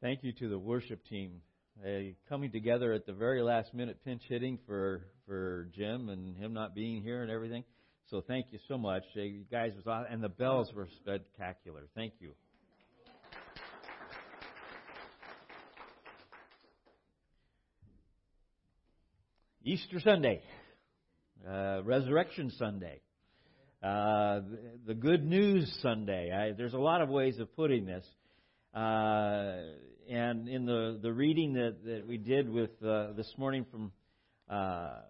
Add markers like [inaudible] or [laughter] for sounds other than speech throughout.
Thank you to the worship team. Coming together at the very last minute, pinch hitting for for Jim and him not being here and everything. So thank you so much, you guys. Was and the bells were spectacular. Thank you. Easter Sunday, uh, Resurrection Sunday, uh, the Good News Sunday. I, there's a lot of ways of putting this. Uh, and in the, the reading that, that we did with uh, this morning from uh,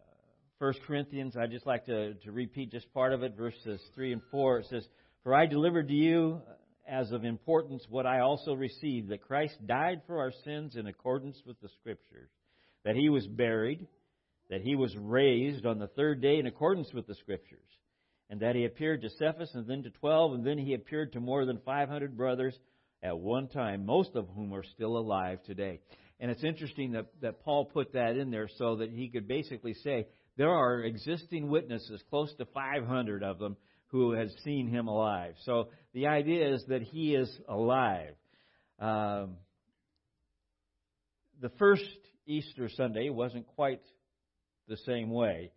1 Corinthians, I'd just like to, to repeat just part of it, verses 3 and 4. It says, For I delivered to you as of importance what I also received, that Christ died for our sins in accordance with the Scriptures, that he was buried, that he was raised on the third day in accordance with the Scriptures, and that he appeared to Cephas and then to twelve, and then he appeared to more than 500 brothers at one time, most of whom are still alive today. And it's interesting that, that Paul put that in there so that he could basically say there are existing witnesses, close to 500 of them, who has seen him alive. So the idea is that he is alive. Um, the first Easter Sunday wasn't quite the same way,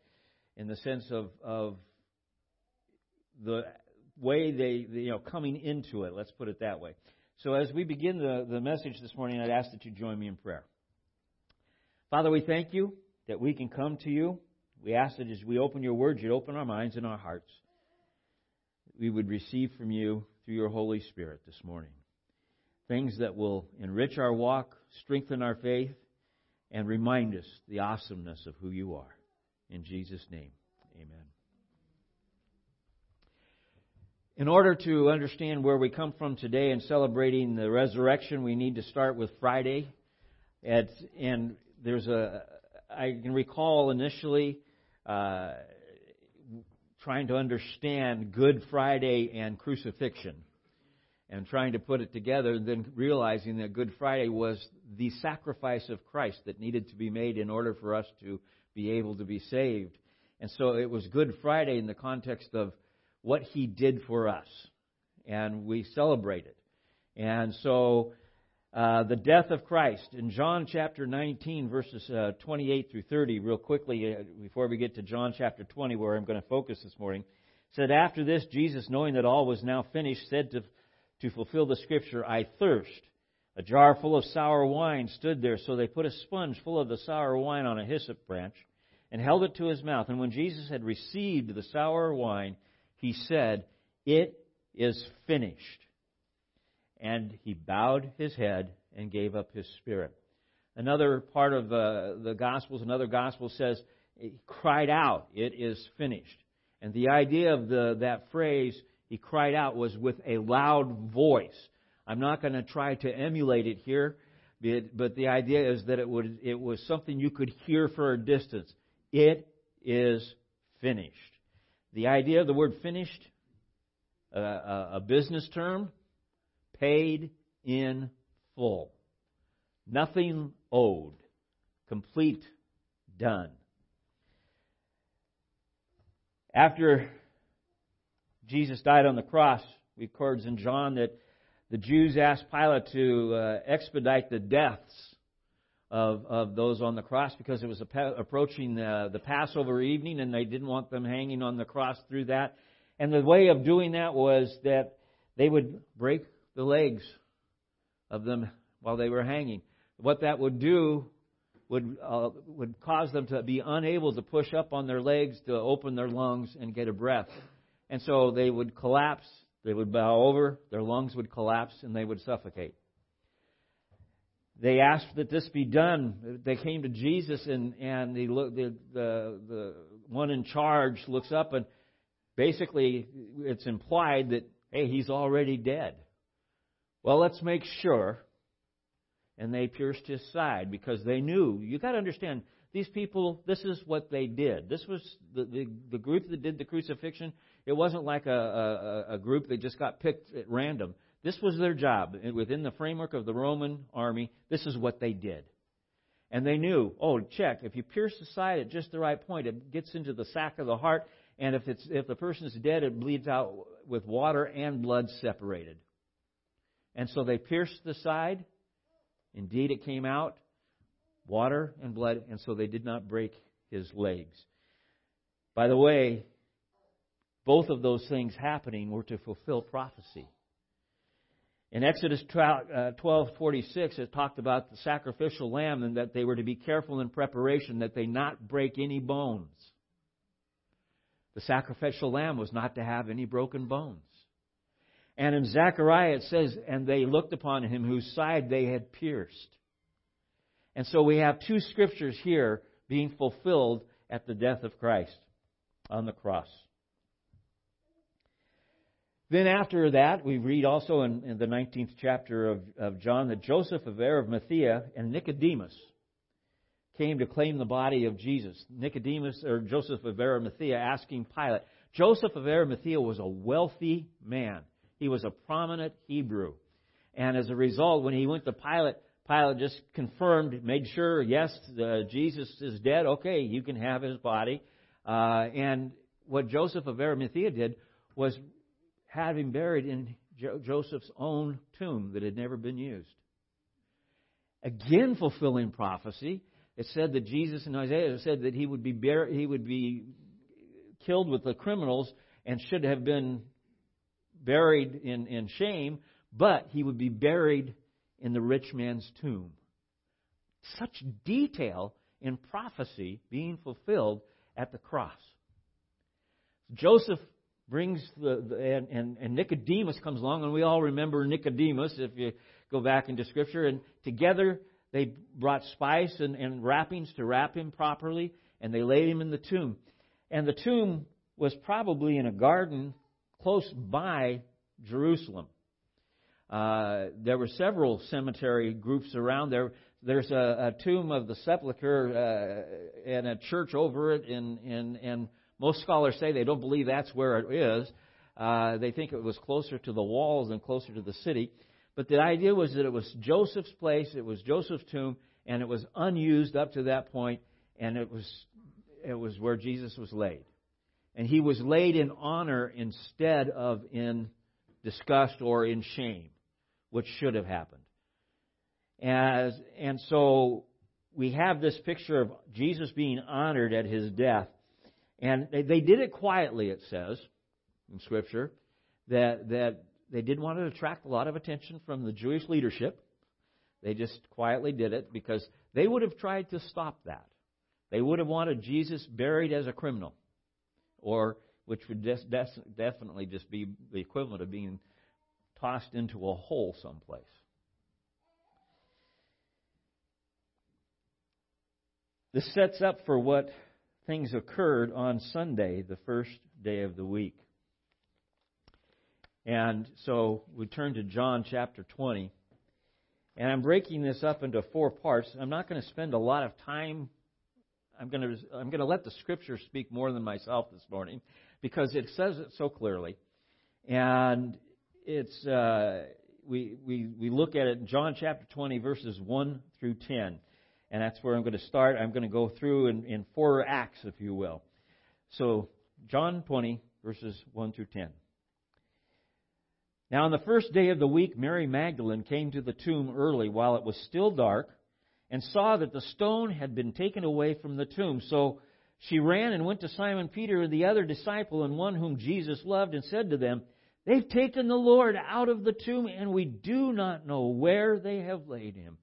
in the sense of, of the way they, you know, coming into it. Let's put it that way. So as we begin the, the message this morning, I'd ask that you join me in prayer. Father, we thank you that we can come to you. We ask that as we open your word, you'd open our minds and our hearts. We would receive from you through your Holy Spirit this morning. Things that will enrich our walk, strengthen our faith, and remind us the awesomeness of who you are. In Jesus' name, amen. In order to understand where we come from today in celebrating the resurrection, we need to start with Friday. At, and there's a, I can recall initially uh, trying to understand Good Friday and crucifixion and trying to put it together, and then realizing that Good Friday was the sacrifice of Christ that needed to be made in order for us to be able to be saved. And so it was Good Friday in the context of what he did for us. And we celebrate it. And so, uh, the death of Christ in John chapter 19, verses uh, 28 through 30, real quickly, uh, before we get to John chapter 20, where I'm going to focus this morning, said, After this, Jesus, knowing that all was now finished, said to, to fulfill the scripture, I thirst. A jar full of sour wine stood there, so they put a sponge full of the sour wine on a hyssop branch and held it to his mouth. And when Jesus had received the sour wine, he said, It is finished. And he bowed his head and gave up his spirit. Another part of uh, the Gospels, another Gospel says, he cried out, It is finished. And the idea of the, that phrase, he cried out, was with a loud voice. I'm not going to try to emulate it here, but the idea is that it, would, it was something you could hear for a distance. It is finished. The idea of the word finished, uh, a business term, paid in full. Nothing owed. Complete, done. After Jesus died on the cross, records in John that the Jews asked Pilate to uh, expedite the deaths of, of those on the cross because it was approaching the, the Passover evening and they didn't want them hanging on the cross through that. And the way of doing that was that they would break the legs of them while they were hanging. What that would do would uh, would cause them to be unable to push up on their legs to open their lungs and get a breath. And so they would collapse, they would bow over, their lungs would collapse and they would suffocate they asked that this be done. They came to Jesus, and and the the the, the one in charge looks up, and basically it's implied that hey, he's already dead. Well, let's make sure. And they pierced his side because they knew. You got to understand, these people, this is what they did. This was the, the, the group that did the crucifixion. It wasn't like a, a, a group that just got picked at random. This was their job. Within the framework of the Roman army, this is what they did. And they knew, oh, check, if you pierce the side at just the right point, it gets into the sac of the heart, and if it's if the person's dead, it bleeds out with water and blood separated. And so they pierced the side. Indeed, it came out water and blood, and so they did not break his legs. By the way, both of those things happening were to fulfill prophecy. In Exodus 12:46, uh, it talked about the sacrificial lamb and that they were to be careful in preparation that they not break any bones. The sacrificial lamb was not to have any broken bones. And in Zechariah it says, and they looked upon him whose side they had pierced. And so we have two scriptures here being fulfilled at the death of Christ on the cross. Then after that, we read also in, in the 19th chapter of, of John that Joseph of Arimathea and Nicodemus came to claim the body of Jesus. Nicodemus, or Joseph of Arimathea, asking Pilate. Joseph of Arimathea was a wealthy man. He was a prominent Hebrew. And as a result, when he went to Pilate, Pilate just confirmed, made sure, yes, Jesus is dead. Okay, you can have his body. Uh, and what Joseph of Arimathea did was have him buried in jo- Joseph's own tomb that had never been used. Again, fulfilling prophecy, it said that Jesus in Isaiah said that he would be he would be killed with the criminals and should have been buried in, in shame, but he would be buried in the rich man's tomb. Such detail in prophecy being fulfilled at the cross. Joseph brings the, the and, and, and Nicodemus comes along, and we all remember Nicodemus if you go back into Scripture. And together they brought spice and, and wrappings to wrap him properly, and they laid him in the tomb. And the tomb was probably in a garden close by Jerusalem. Uh, there were several cemetery groups around there. There's a, a tomb of the sepulchre uh, and a church over it, and, and, and most scholars say they don't believe that's where it is. Uh, they think it was closer to the walls and closer to the city. But the idea was that it was Joseph's place, it was Joseph's tomb, and it was unused up to that point, and it was it was where Jesus was laid. And he was laid in honor instead of in disgust or in shame, which should have happened. As, and so we have this picture of Jesus being honored at his death. And they, they did it quietly, it says in Scripture, that, that they didn't want to attract a lot of attention from the Jewish leadership. They just quietly did it because they would have tried to stop that. They would have wanted Jesus buried as a criminal, or which would des- des- definitely just be the equivalent of being tossed into a hole someplace. This sets up for what things occurred on Sunday, the first day of the week. And so we turn to John chapter 20. And I'm breaking this up into four parts. I'm not going to spend a lot of time. I'm going to I'm going to let the scripture speak more than myself this morning because it says it so clearly. And it's uh, we we we look at it in John chapter 20 verses 1 through 10 and that's where I'm going to start. I'm going to go through in, in four acts, if you will. So, John 20, verses 1 through 10. Now, on the first day of the week, Mary Magdalene came to the tomb early while it was still dark and saw that the stone had been taken away from the tomb. So she ran and went to Simon Peter and the other disciple and one whom Jesus loved and said to them, They've taken the Lord out of the tomb and we do not know where they have laid him.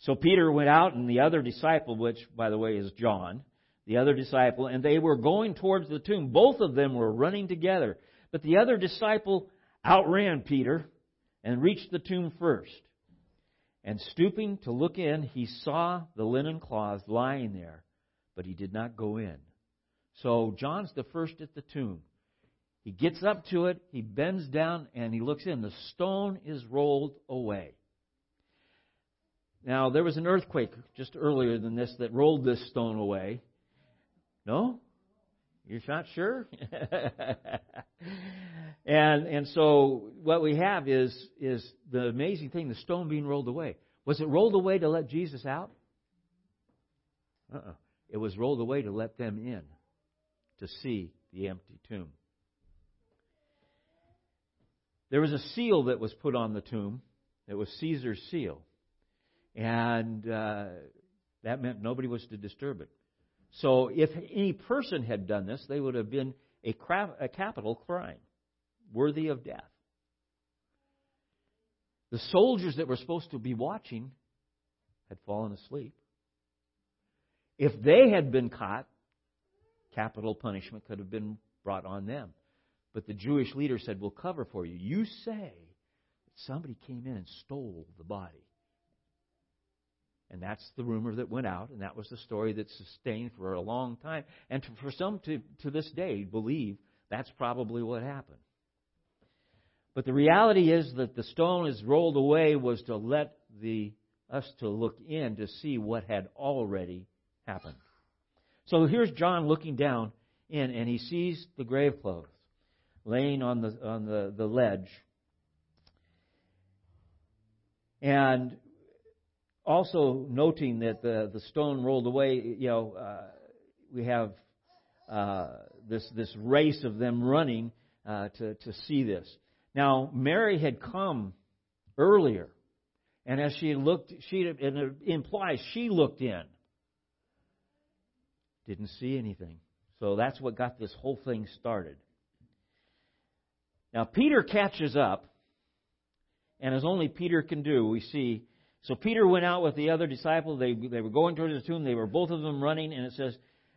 So Peter went out and the other disciple, which, by the way, is John, the other disciple, and they were going towards the tomb. Both of them were running together. But the other disciple outran Peter and reached the tomb first. And stooping to look in, he saw the linen cloths lying there, but he did not go in. So John's the first at the tomb. He gets up to it, he bends down, and he looks in. The stone is rolled away. Now, there was an earthquake just earlier than this that rolled this stone away. No? You're not sure? [laughs] and and so what we have is is the amazing thing, the stone being rolled away. Was it rolled away to let Jesus out? Uh-uh. It was rolled away to let them in. to see the empty tomb. There was a seal that was put on the tomb. It was Caesar's seal. And uh, that meant nobody was to disturb it. So if any person had done this, they would have been a, a capital crime, worthy of death. The soldiers that were supposed to be watching had fallen asleep. If they had been caught, capital punishment could have been brought on them. But the Jewish leader said, We'll cover for you. You say that somebody came in and stole the body. And that's the rumor that went out, and that was the story that sustained for a long time. And to, for some to, to this day believe that's probably what happened. But the reality is that the stone is rolled away was to let the us to look in to see what had already happened. So here's John looking down in, and he sees the grave clothes laying on the on the, the ledge. And also noting that the, the stone rolled away, you know, uh, we have uh, this this race of them running uh, to to see this. Now Mary had come earlier, and as she looked, she and it implies she looked in, didn't see anything. So that's what got this whole thing started. Now Peter catches up, and as only Peter can do, we see so Peter went out with the other disciple. They, they were going towards the tomb. They were both of them running, and it says,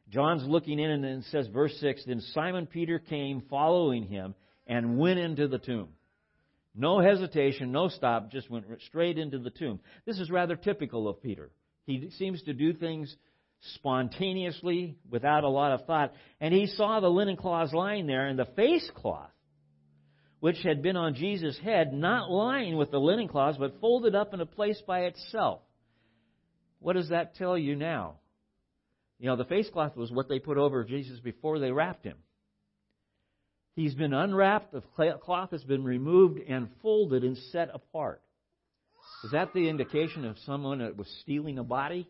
John's looking in, and then it says, verse 6 Then Simon Peter came following him and went into the tomb. No hesitation, no stop, just went straight into the tomb. This is rather typical of Peter. He seems to do things spontaneously without a lot of thought. And he saw the linen cloths lying there, and the face cloth which had been on Jesus' head, not lying with the linen cloths, but folded up in a place by itself. What does that tell you now? You know, the face cloth was what they put over Jesus before they wrapped him. He's been unwrapped, the cloth has been removed and folded and set apart. Is that the indication of someone that was stealing a body?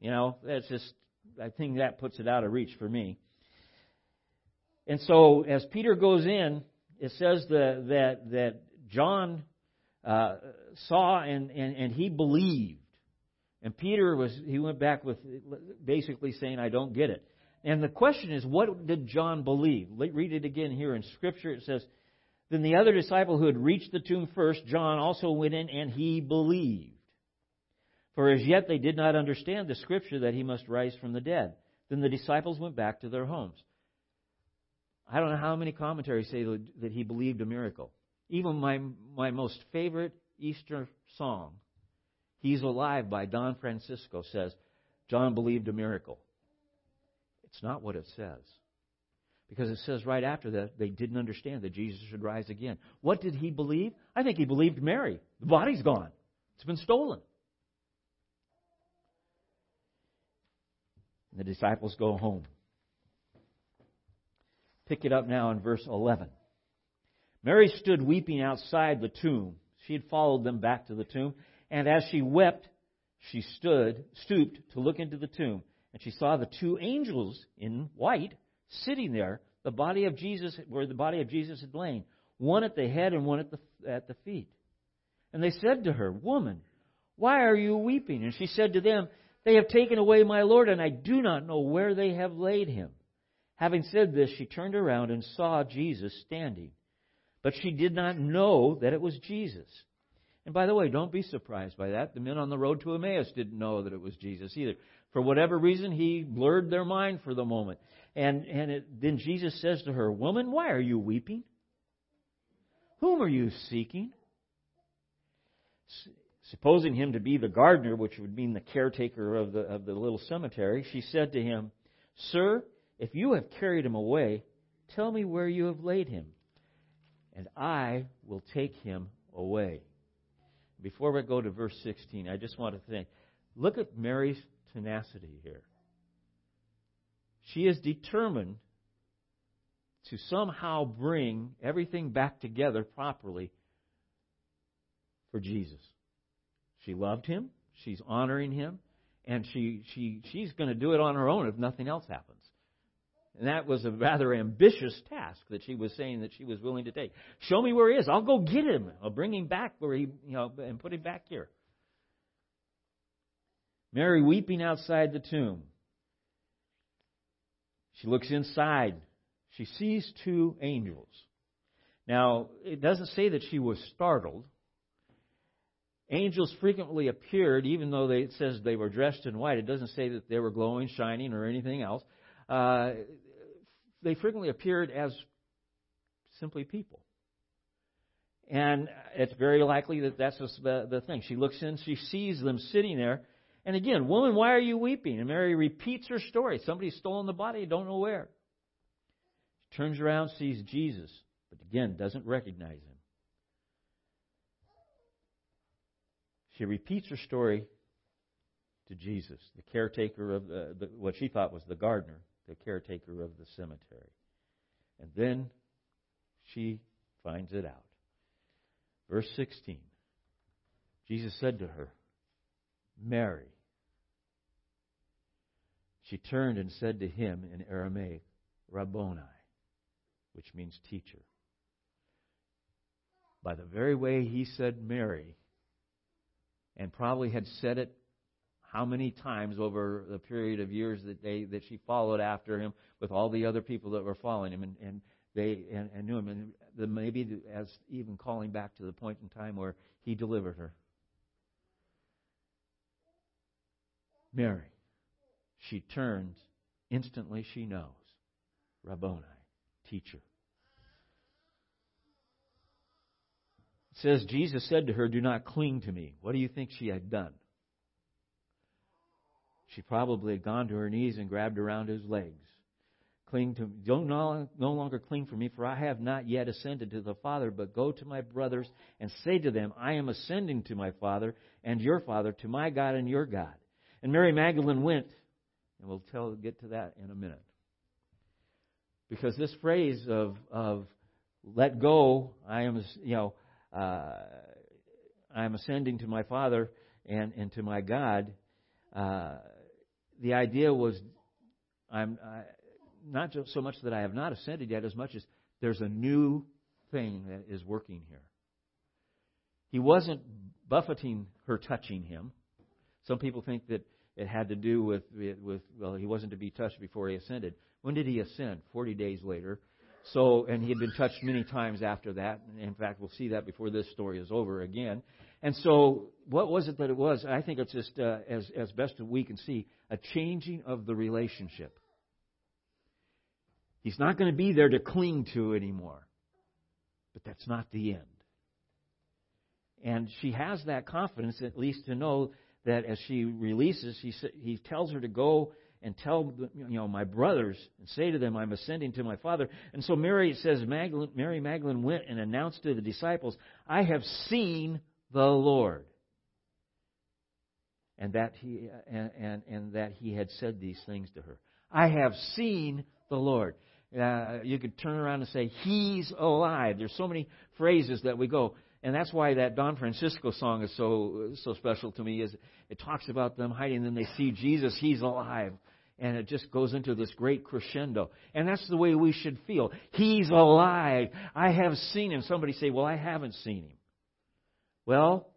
You know, that's just, I think that puts it out of reach for me. And so, as Peter goes in, it says that that, that John uh, saw and, and, and he believed. And Peter was he went back with basically saying, I don't get it. And the question is, what did John believe? Read it again here in Scripture. It says, Then the other disciple who had reached the tomb first, John, also went in and he believed. For as yet they did not understand the Scripture that he must rise from the dead. Then the disciples went back to their homes. I don't know how many commentaries say that he believed a miracle. Even my, my most favorite Easter song, He's Alive by Don Francisco, says, John believed a miracle. It's not what it says. Because it says right after that, they didn't understand that Jesus should rise again. What did he believe? I think he believed Mary. The body's gone, it's been stolen. And the disciples go home. Pick it up now in verse 11. Mary stood weeping outside the tomb. She had followed them back to the tomb, and as she wept, she stood, stooped to look into the tomb, and she saw the two angels in white sitting there, the body of Jesus, where the body of Jesus had lain, one at the head and one at the, at the feet. And they said to her, Woman, why are you weeping? And she said to them, They have taken away my Lord, and I do not know where they have laid him. Having said this, she turned around and saw Jesus standing. But she did not know that it was Jesus. And by the way, don't be surprised by that. The men on the road to Emmaus didn't know that it was Jesus either. For whatever reason, he blurred their mind for the moment. And, and it, then Jesus says to her, Woman, why are you weeping? Whom are you seeking? Supposing him to be the gardener, which would mean the caretaker of the, of the little cemetery, she said to him, Sir, if you have carried him away, tell me where you have laid him, and I will take him away. Before we go to verse 16, I just want to think look at Mary's tenacity here. She is determined to somehow bring everything back together properly for Jesus. She loved him, she's honoring him, and she, she, she's going to do it on her own if nothing else happens. And that was a rather ambitious task that she was saying that she was willing to take. Show me where he is. I'll go get him. I'll bring him back where he, you know, and put him back here. Mary weeping outside the tomb. She looks inside. She sees two angels. Now, it doesn't say that she was startled. Angels frequently appeared, even though they, it says they were dressed in white. It doesn't say that they were glowing, shining, or anything else. Uh, they frequently appeared as simply people. And it's very likely that that's the, the thing. She looks in, she sees them sitting there. And again, woman, why are you weeping? And Mary repeats her story. Somebody's stolen the body, don't know where. She turns around, sees Jesus, but again, doesn't recognize him. She repeats her story to Jesus, the caretaker of the, the, what she thought was the gardener, the caretaker of the cemetery. And then she finds it out. Verse 16 Jesus said to her, Mary. She turned and said to him in Aramaic, Rabboni, which means teacher. By the very way he said Mary, and probably had said it how many times over the period of years that they that she followed after him with all the other people that were following him and, and they and, and knew him and the, maybe as even calling back to the point in time where he delivered her. Mary, she turns instantly she knows Rabboni, teacher. It says Jesus said to her, "Do not cling to me." What do you think she had done? She probably had gone to her knees and grabbed around his legs. Cling to don't no, no longer cling for me, for I have not yet ascended to the Father, but go to my brothers and say to them, I am ascending to my Father and your Father, to my God and your God. And Mary Magdalene went, and we'll tell get to that in a minute. Because this phrase of of let go, I am you know uh, I am ascending to my Father and, and to my God. Uh, the idea was I'm I, not so much that I have not ascended yet, as much as there's a new thing that is working here. He wasn't buffeting her, touching him. Some people think that it had to do with with well, he wasn't to be touched before he ascended. When did he ascend? Forty days later. So, and he had been touched many times after that. In fact, we'll see that before this story is over again. And so, what was it that it was? I think it's just uh, as as best we can see a changing of the relationship. He's not going to be there to cling to anymore. But that's not the end. And she has that confidence, at least to know that as she releases, he, he tells her to go and tell you know my brothers and say to them, I'm ascending to my Father. And so Mary says, Magdalene, Mary Magdalene went and announced to the disciples, I have seen the Lord. And that he and, and, and that he had said these things to her. I have seen the Lord. Uh, you could turn around and say, He's alive. There's so many phrases that we go. And that's why that Don Francisco song is so so special to me. Is it talks about them hiding, and then they see Jesus, He's alive, and it just goes into this great crescendo. And that's the way we should feel. He's alive. I have seen Him. Somebody say, "Well, I haven't seen Him." Well,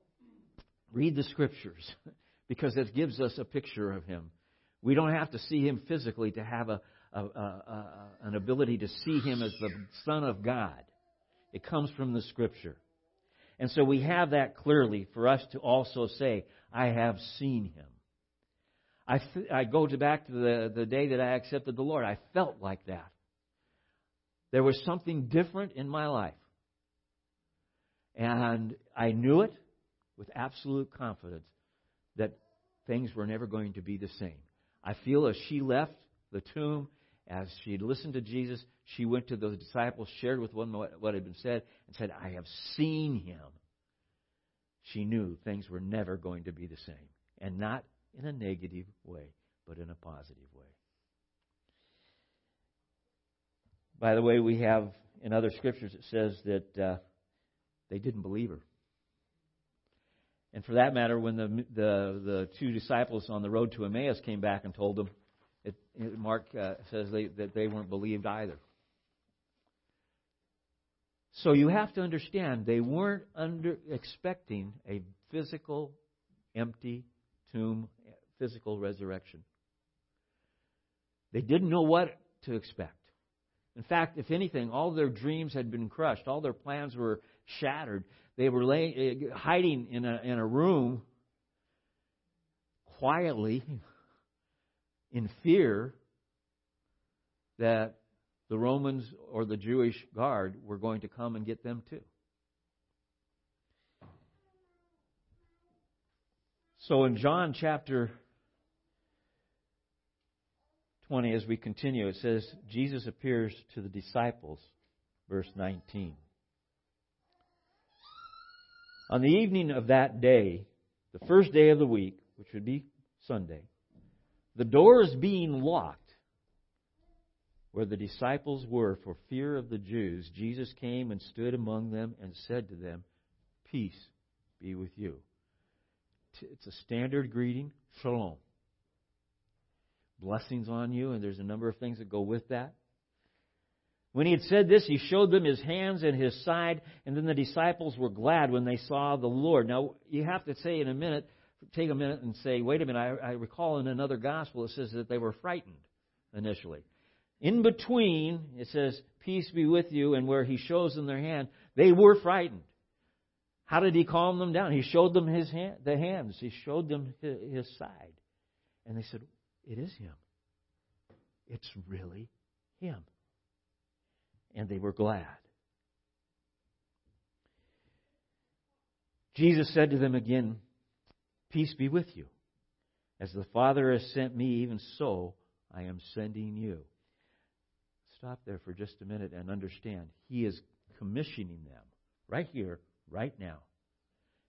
read the Scriptures [laughs] because it gives us a picture of Him. We don't have to see Him physically to have a, a, a, a an ability to see Him as the Son of God. It comes from the Scripture. And so we have that clearly for us to also say, I have seen him. I, th- I go to back to the, the day that I accepted the Lord. I felt like that. There was something different in my life. And I knew it with absolute confidence that things were never going to be the same. I feel as she left the tomb, as she listened to Jesus, she went to the disciples, shared with them what had been said, and said, I have seen him. She knew things were never going to be the same. And not in a negative way, but in a positive way. By the way, we have in other scriptures it says that uh, they didn't believe her. And for that matter, when the, the, the two disciples on the road to Emmaus came back and told them, it, it, Mark uh, says they, that they weren't believed either. So you have to understand they weren't under expecting a physical, empty tomb, physical resurrection. They didn't know what to expect. In fact, if anything, all their dreams had been crushed. All their plans were shattered. They were uh, hiding in a, in a room quietly in fear that the Romans or the Jewish guard were going to come and get them too. So in John chapter 20, as we continue, it says, Jesus appears to the disciples, verse 19. On the evening of that day, the first day of the week, which would be Sunday, the doors being locked where the disciples were for fear of the Jews, Jesus came and stood among them and said to them, Peace be with you. It's a standard greeting, shalom blessings on you, and there's a number of things that go with that. When he had said this, he showed them his hands and his side, and then the disciples were glad when they saw the Lord. Now, you have to say in a minute, take a minute and say, wait a minute, I, I recall in another gospel it says that they were frightened initially. In between, it says, peace be with you, and where he shows them their hand, they were frightened. How did he calm them down? He showed them his hand, the hands. He showed them his side. And they said, it is Him. It's really Him. And they were glad. Jesus said to them again, Peace be with you. As the Father has sent me, even so I am sending you. Stop there for just a minute and understand. He is commissioning them right here, right now.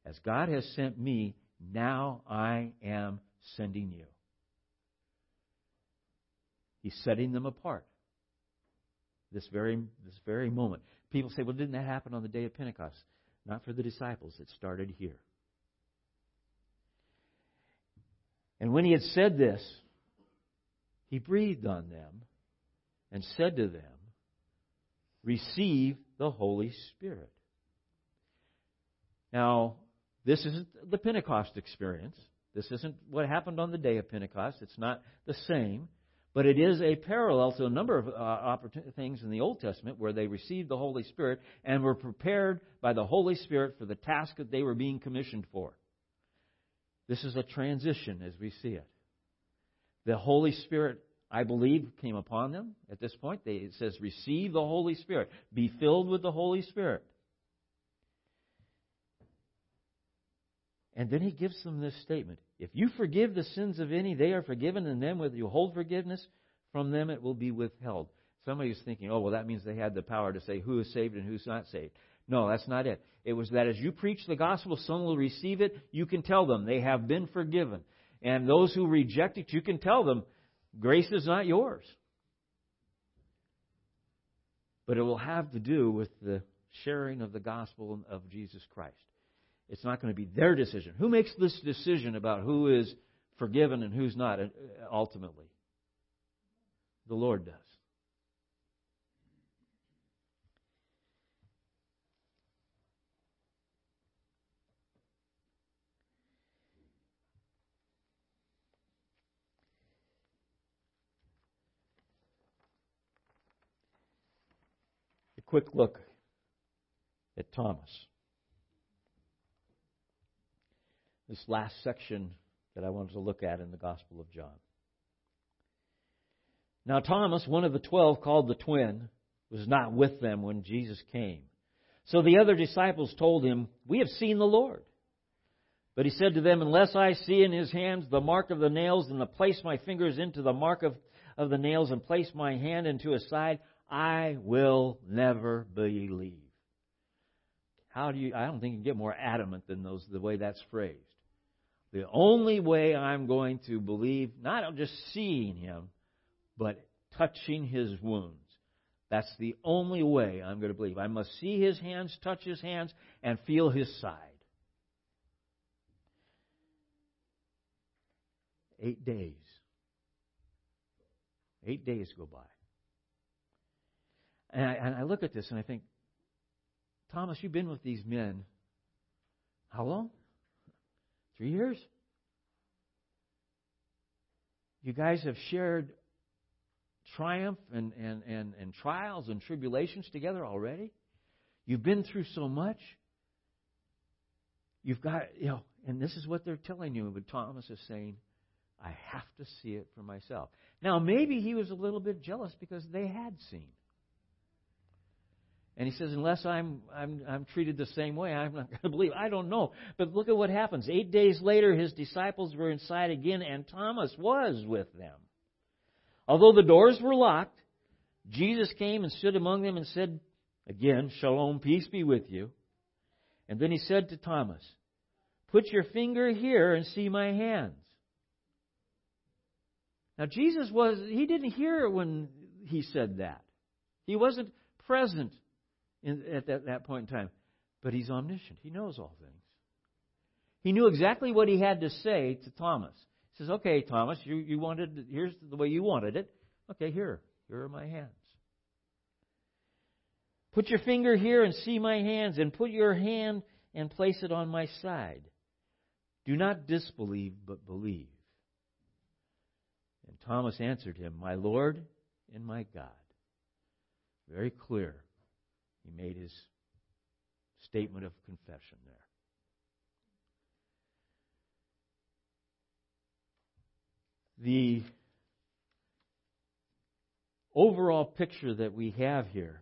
As God has sent me, now I am sending you. He's setting them apart. This very, this very moment. People say, well, didn't that happen on the day of Pentecost? Not for the disciples. It started here. And when he had said this, he breathed on them and said to them, Receive the Holy Spirit. Now, this isn't the Pentecost experience. This isn't what happened on the day of Pentecost. It's not the same. But it is a parallel to a number of uh, things in the Old Testament where they received the Holy Spirit and were prepared by the Holy Spirit for the task that they were being commissioned for. This is a transition as we see it. The Holy Spirit, I believe, came upon them at this point. They, it says, receive the Holy Spirit. Be filled with the Holy Spirit. And then he gives them this statement If you forgive the sins of any, they are forgiven, and then when you hold forgiveness from them, it will be withheld. Somebody is thinking, oh, well, that means they had the power to say who is saved and who's not saved. No, that's not it. It was that as you preach the gospel, some will receive it. You can tell them they have been forgiven. And those who reject it, you can tell them grace is not yours. But it will have to do with the sharing of the gospel of Jesus Christ. It's not going to be their decision. Who makes this decision about who is forgiven and who's not uh, ultimately? The Lord does. A quick look at Thomas. this last section that I wanted to look at in the Gospel of John. Now, Thomas, one of the twelve, called the twin, was not with them when Jesus came. So the other disciples told him, We have seen the Lord. But he said to them, Unless I see in his hands the mark of the nails, and place my fingers into the mark of, of the nails, and place my hand into his side, I will never believe. How do you, I don't think you can get more adamant than those, the way that's phrased. The only way I'm going to believe, not just seeing him, but touching his wounds. That's the only way I'm going to believe. I must see his hands, touch his hands, and feel his side. Eight days. Eight days go by. And I, and I look at this and I think, Thomas, you've been with these men how long? Three years? You guys have shared triumph and, and, and, and trials and tribulations together already. You've been through so much. You've got, you know, and this is what they're telling you. But Thomas is saying, I have to see it for myself. Now, maybe he was a little bit jealous because they had seen. And he says, unless I'm, I'm, I'm treated the same way, I'm not [laughs] going to believe. I don't know. But look at what happens. Eight days later, his disciples were inside again, and Thomas was with them. Although the doors were locked, Jesus came and stood among them and said, again, Shalom, peace be with you. And then he said to Thomas, Put your finger here and see my hands. Now, Jesus was, he didn't hear when he said that. He wasn't present in, at that, that point in time. But he's omniscient. He knows all things. He knew exactly what he had to say to Thomas. He says, Okay, Thomas, you, you wanted, here's the way you wanted it. Okay, here. Here are my hands. Put your finger here and see my hands, and put your hand and place it on my side. Do not disbelieve, but believe. And Thomas answered him, My Lord and my God. Very clear. He made his statement of confession there. The overall picture that we have here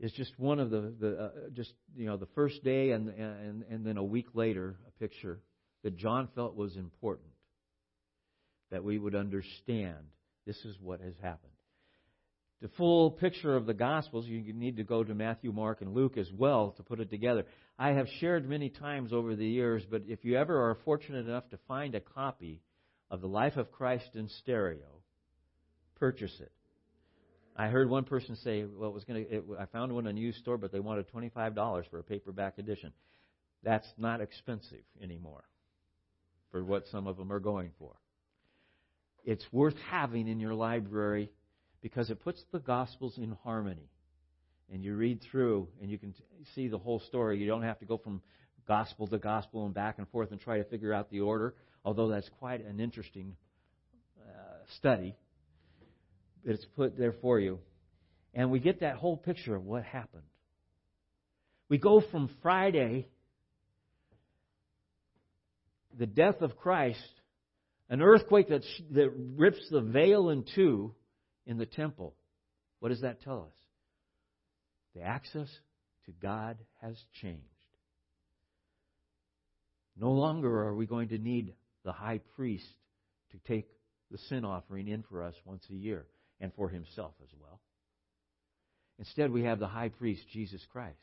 is just one of the, the uh, just you know the first day and, and and then a week later a picture that John felt was important that we would understand this is what has happened the full picture of the Gospels, you need to go to Matthew, Mark, and Luke as well to put it together. I have shared many times over the years, but if you ever are fortunate enough to find a copy of The Life of Christ in stereo, purchase it. I heard one person say, "Well, it was going to." I found one in a used store, but they wanted twenty-five dollars for a paperback edition. That's not expensive anymore for what some of them are going for. It's worth having in your library because it puts the Gospels in harmony. And you read through and you can see the whole story. You don't have to go from gospel to gospel and back and forth and try to figure out the order, although that's quite an interesting uh, study. It's put there for you. And we get that whole picture of what happened. We go from Friday, the death of Christ, an earthquake that, that rips the veil in two, in the temple. What does that tell us? The access to God has changed. No longer are we going to need the high priest to take the sin offering in for us once a year and for himself as well. Instead, we have the high priest, Jesus Christ,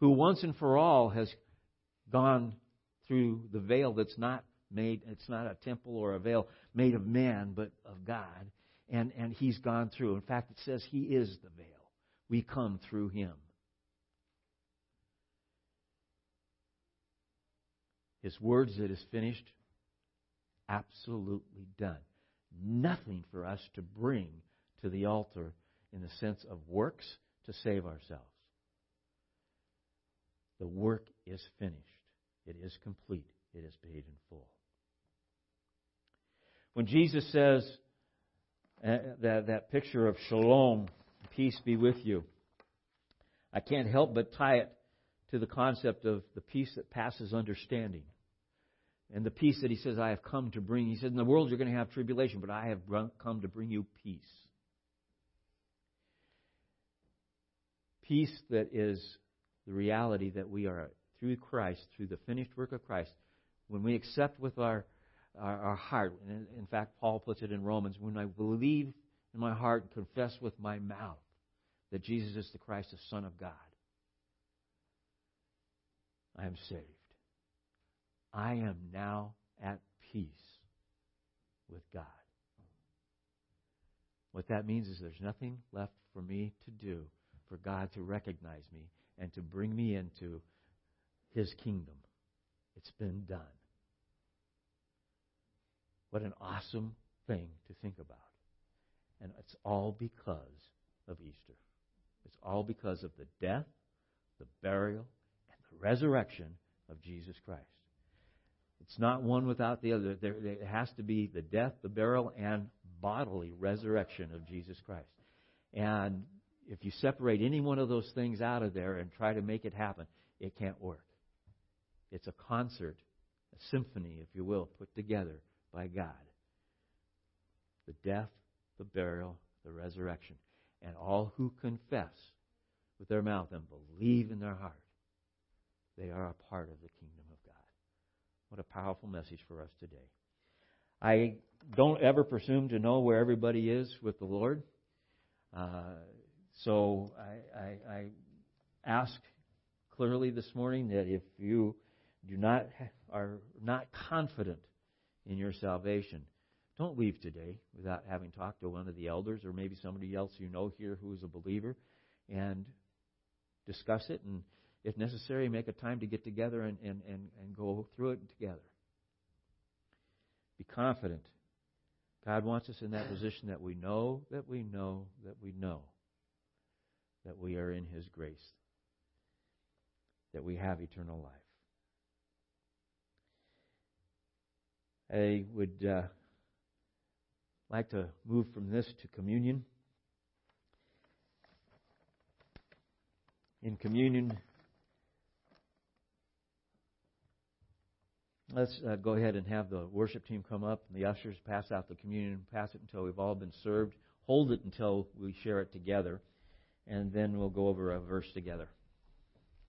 who once and for all has gone through the veil that's not made, it's not a temple or a veil made of man, but of God and, and he's gone through. In fact, it says he is the veil. We come through him. His words that is finished, absolutely done. Nothing for us to bring to the altar in the sense of works to save ourselves. The work is finished. It is complete. It is paid in full. When Jesus says, uh, that, that picture of shalom, peace be with you. I can't help but tie it to the concept of the peace that passes understanding. And the peace that he says, I have come to bring. He says, In the world you're going to have tribulation, but I have come to bring you peace. Peace that is the reality that we are through Christ, through the finished work of Christ. When we accept with our our, our heart. And in fact, Paul puts it in Romans when I believe in my heart and confess with my mouth that Jesus is the Christ, the Son of God, I am saved. I am now at peace with God. What that means is there's nothing left for me to do for God to recognize me and to bring me into His kingdom. It's been done. What an awesome thing to think about. And it's all because of Easter. It's all because of the death, the burial, and the resurrection of Jesus Christ. It's not one without the other. There, there has to be the death, the burial, and bodily resurrection of Jesus Christ. And if you separate any one of those things out of there and try to make it happen, it can't work. It's a concert, a symphony, if you will, put together by God. The death, the burial, the resurrection. And all who confess with their mouth and believe in their heart, they are a part of the kingdom of God. What a powerful message for us today. I don't ever presume to know where everybody is with the Lord. Uh, so I, I, I ask clearly this morning that if you do not are not confident in your salvation, don't leave today without having talked to one of the elders or maybe somebody else you know here who is a believer and discuss it and if necessary make a time to get together and, and, and, and go through it together. Be confident. God wants us in that position that we know, that we know, that we know that we are in His grace, that we have eternal life. I would uh, like to move from this to communion. In communion, let's uh, go ahead and have the worship team come up and the ushers pass out the communion. Pass it until we've all been served. Hold it until we share it together. And then we'll go over a verse together.